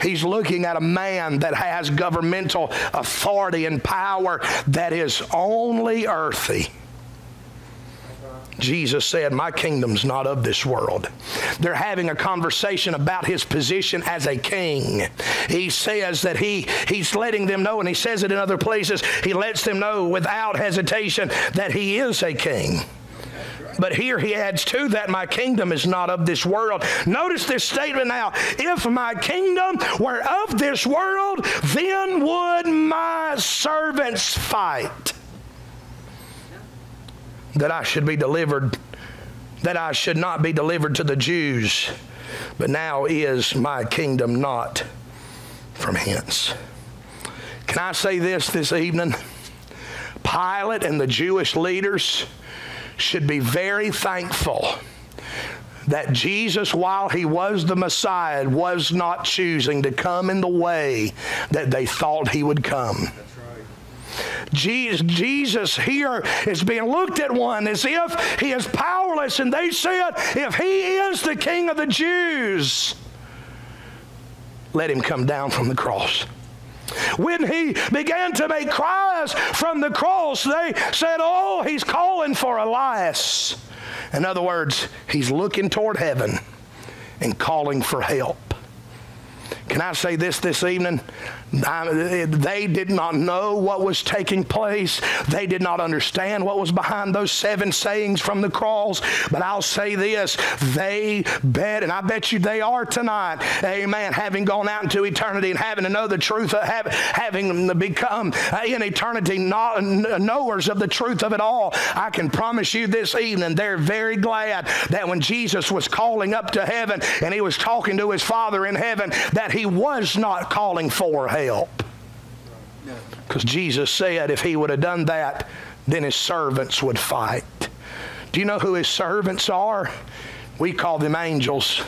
Speaker 1: He's looking at a man that has governmental authority and power that is only earthy. Jesus said, My kingdom's not of this world. They're having a conversation about his position as a king. He says that he, he's letting them know, and he says it in other places, he lets them know without hesitation that he is a king. But here he adds to that, my kingdom is not of this world. Notice this statement now. If my kingdom were of this world, then would my servants fight that I should be delivered, that I should not be delivered to the Jews, but now is my kingdom not from hence. Can I say this this evening? Pilate and the Jewish leaders should be very thankful that Jesus, while he was the Messiah, was not choosing to come in the way that they thought he would come. Jesus here is being looked at one as if he is powerless, and they said, if he is the king of the Jews, let him come down from the cross. When he began to make cries from the cross, they said, Oh, he's calling for Elias. In other words, he's looking toward heaven and calling for help. Can I say this this evening? I, they did not know what was taking place. They did not understand what was behind those seven sayings from the cross. But I'll say this they bet, and I bet you they are tonight, amen, having gone out into eternity and having to know the truth, of, having become in eternity knowers of the truth of it all. I can promise you this evening, they're very glad that when Jesus was calling up to heaven and he was talking to his Father in heaven, that he was not calling for help. Because Jesus said if he would have done that, then his servants would fight. Do you know who his servants are? We call them angels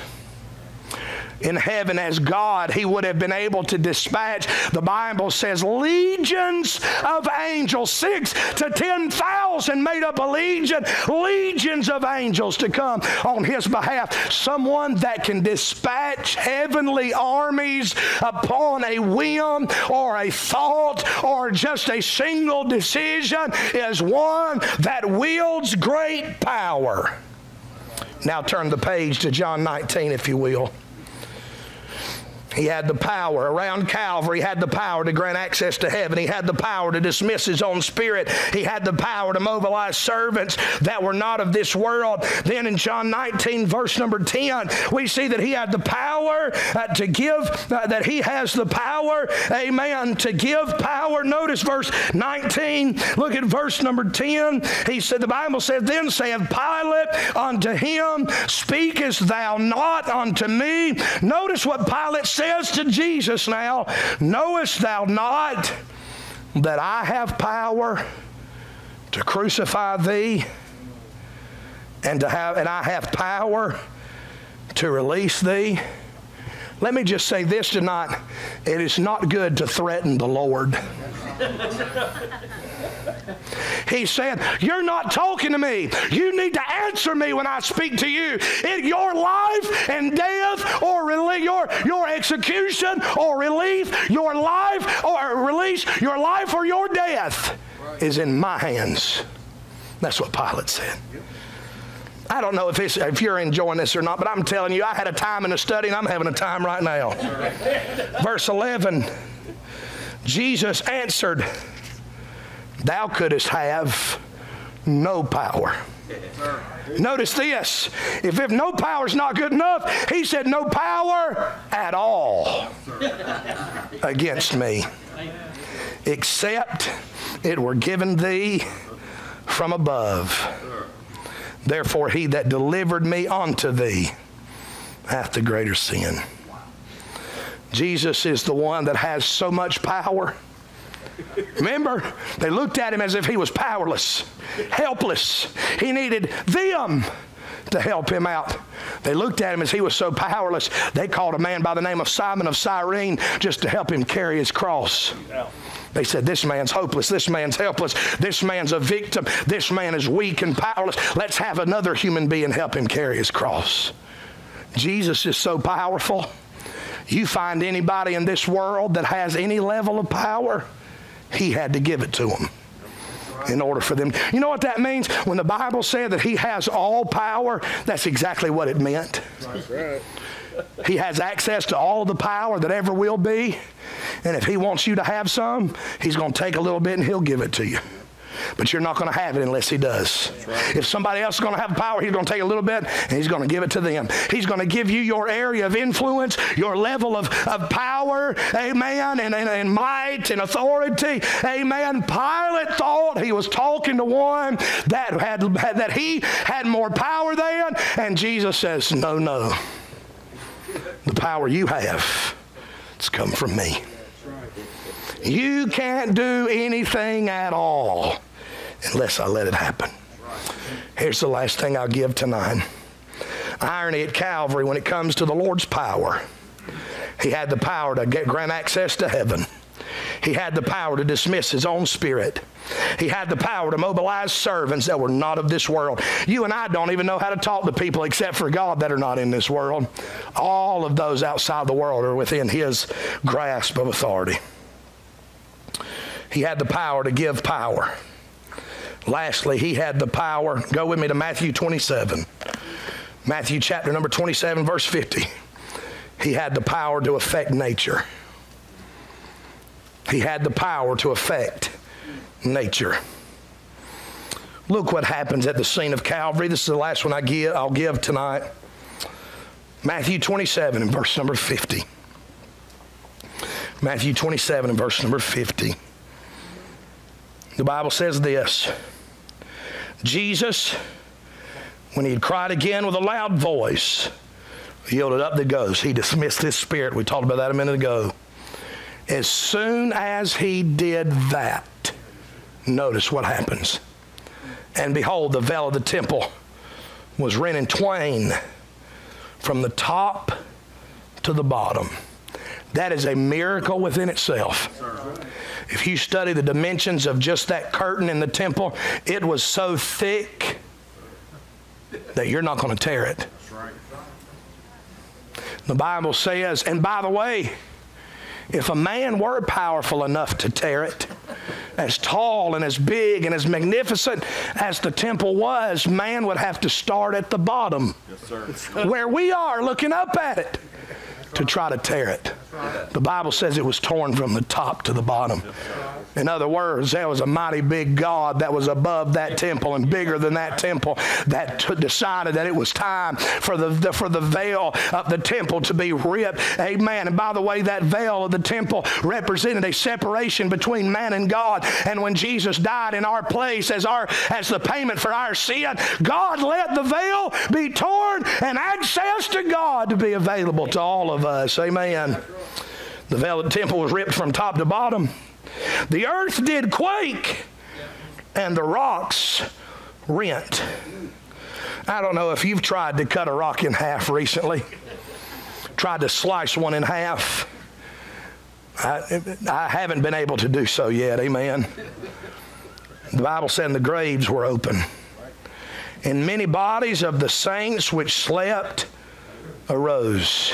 Speaker 1: in heaven as God, he would have been able to dispatch, the Bible says, legions of angels, six to 10,000 made up a legion, legions of angels to come on his behalf. Someone that can dispatch heavenly armies upon a whim or a thought or just a single decision is one that wields great power. Now turn the page to John 19, if you will. He had the power around Calvary. He had the power to grant access to heaven. He had the power to dismiss his own spirit. He had the power to mobilize servants that were not of this world. Then in John 19, verse number 10, we see that he had the power uh, to give, uh, that he has the power, amen, to give power. Notice verse 19. Look at verse number 10. He said, the Bible says, Then saith Pilate unto him, Speakest thou not unto me? Notice what Pilate said says to Jesus now, Knowest thou not that I have power to crucify thee and to have and I have power to release thee? Let me just say this tonight. It is not good to threaten the Lord. [laughs] [laughs] He said, You're not talking to me. You need to answer me when I speak to you. In your life and death or release, your, your execution or relief, your life or release, your life or your death is in my hands. That's what Pilate said. I don't know if, if you're enjoying this or not, but I'm telling you, I had a time in the study and I'm having a time right now. Verse 11 Jesus answered, Thou couldst have no power. Notice this. If, if no power is not good enough, he said, No power at all against me, except it were given thee from above. Therefore, he that delivered me unto thee hath the greater sin. Jesus is the one that has so much power. Remember, they looked at him as if he was powerless, helpless. He needed them to help him out. They looked at him as he was so powerless, they called a man by the name of Simon of Cyrene just to help him carry his cross. They said, This man's hopeless. This man's helpless. This man's a victim. This man is weak and powerless. Let's have another human being help him carry his cross. Jesus is so powerful. You find anybody in this world that has any level of power, he had to give it to them in order for them. You know what that means? When the Bible said that he has all power, that's exactly what it meant. He has access to all the power that ever will be. And if he wants you to have some, he's going to take a little bit and he'll give it to you. But you're not going to have it unless he does. Right. If somebody else is going to have power, he's going to take a little bit and he's going to give it to them. He's going to give you your area of influence, your level of, of power, amen, and, and, and might and authority, amen. Pilate thought he was talking to one that, had, that he had more power than, and Jesus says, No, no. The power you have, it's come from me. You can't do anything at all unless I let it happen. Here's the last thing I'll give tonight. Irony at Calvary when it comes to the Lord's power. He had the power to get, grant access to heaven. He had the power to dismiss his own spirit. He had the power to mobilize servants that were not of this world. You and I don't even know how to talk to people except for God that are not in this world. All of those outside the world are within his grasp of authority. He had the power to give power. Lastly, he had the power. Go with me to Matthew 27. Matthew chapter number 27, verse 50. He had the power to affect nature. He had the power to affect nature. Look what happens at the scene of Calvary. This is the last one I give, I'll give tonight. Matthew 27 and verse number 50. Matthew 27 and verse number 50. The Bible says this Jesus, when he had cried again with a loud voice, yielded up the ghost. He dismissed his spirit. We talked about that a minute ago. As soon as he did that, notice what happens. And behold, the veil of the temple was rent in twain from the top to the bottom. That is a miracle within itself. If you study the dimensions of just that curtain in the temple, it was so thick that you're not going to tear it. The Bible says, and by the way, if a man were powerful enough to tear it, as tall and as big and as magnificent as the temple was, man would have to start at the bottom, yes, where we are looking up at it, to try to tear it. The Bible says it was torn from the top to the bottom. In other words, there was a mighty big God that was above that temple and bigger than that temple that t- decided that it was time for the, the, for the veil of the temple to be ripped. Amen. And by the way, that veil of the temple represented a separation between man and God. And when Jesus died in our place as our as the payment for our sin, God let the veil be torn and access to God to be available to all of us. Amen. The veil of the temple was ripped from top to bottom. The earth did quake, and the rocks rent. I don't know if you've tried to cut a rock in half recently, tried to slice one in half. I, I haven't been able to do so yet, amen. The Bible said the graves were open. And many bodies of the saints which slept arose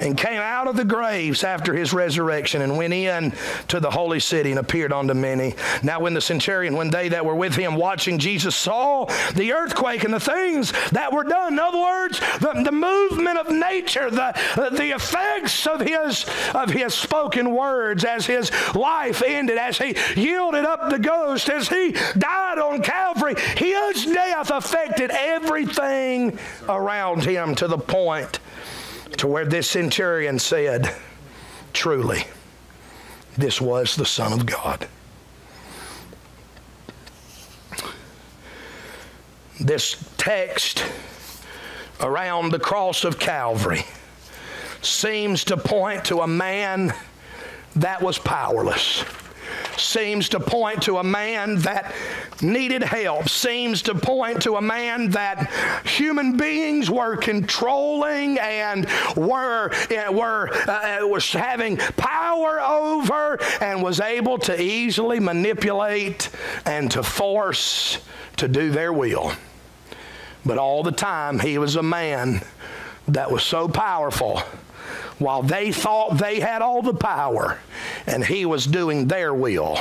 Speaker 1: and came out of the graves after his resurrection and went in to the holy city and appeared unto many. Now, when the centurion, when they that were with him watching Jesus saw the earthquake and the things that were done, in other words, the, the movement of nature, the, the effects of his, of his spoken words as his life ended, as he yielded up the ghost, as he died on Calvary, his death affected everything around him to the point to where this centurion said, Truly, this was the Son of God. This text around the cross of Calvary seems to point to a man that was powerless seems to point to a man that needed help, seems to point to a man that human beings were controlling and were, uh, were uh, was having power over and was able to easily manipulate and to force to do their will. But all the time, he was a man that was so powerful while they thought they had all the power and he was doing their will.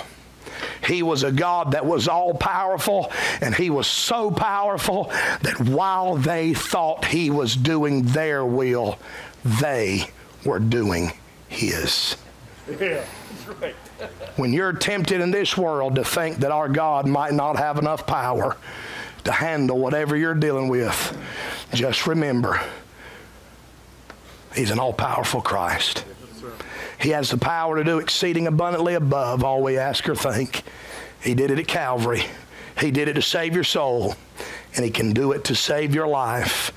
Speaker 1: He was a God that was all powerful, and he was so powerful that while they thought he was doing their will, they were doing his. Yeah, that's right. when you're tempted in this world to think that our God might not have enough power to handle whatever you're dealing with, just remember He's an all powerful Christ. He has the power to do exceeding abundantly above all we ask or think. He did it at Calvary. He did it to save your soul, and He can do it to save your life.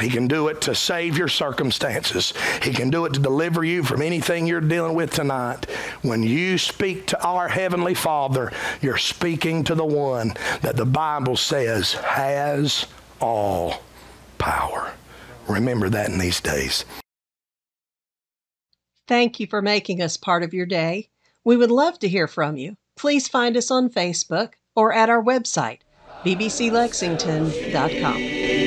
Speaker 1: He can do it to save your circumstances. He can do it to deliver you from anything you're dealing with tonight. When you speak to our Heavenly Father, you're speaking to the one that the Bible says has all power. Remember that in these days.
Speaker 2: Thank you for making us part of your day. We would love to hear from you. Please find us on Facebook or at our website, bbclexington.com.